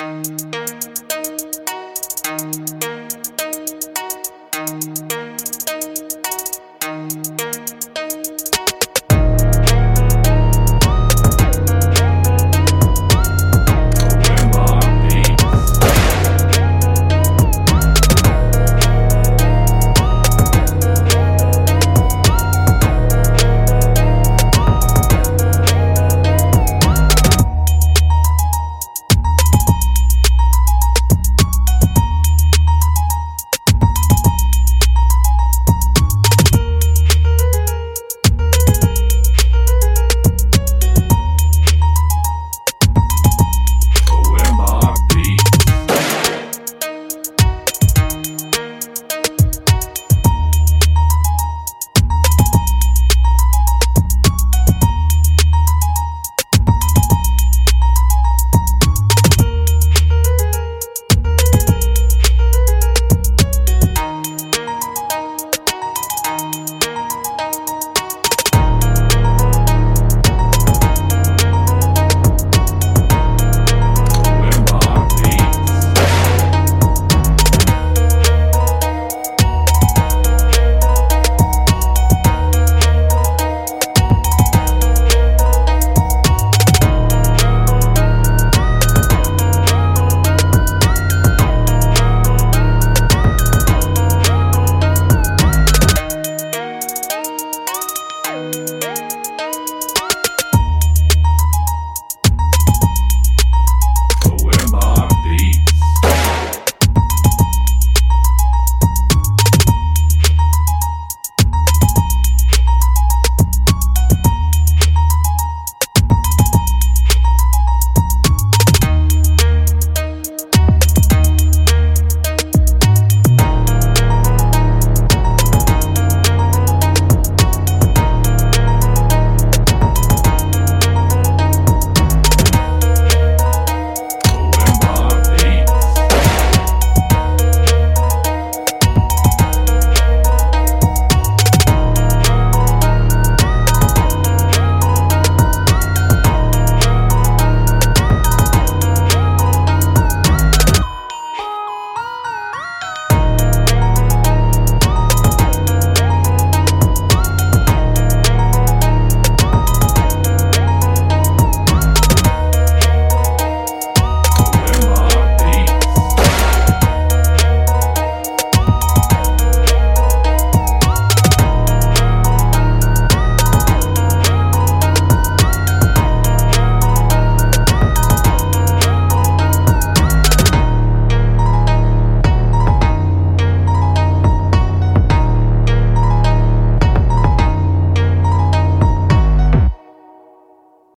Música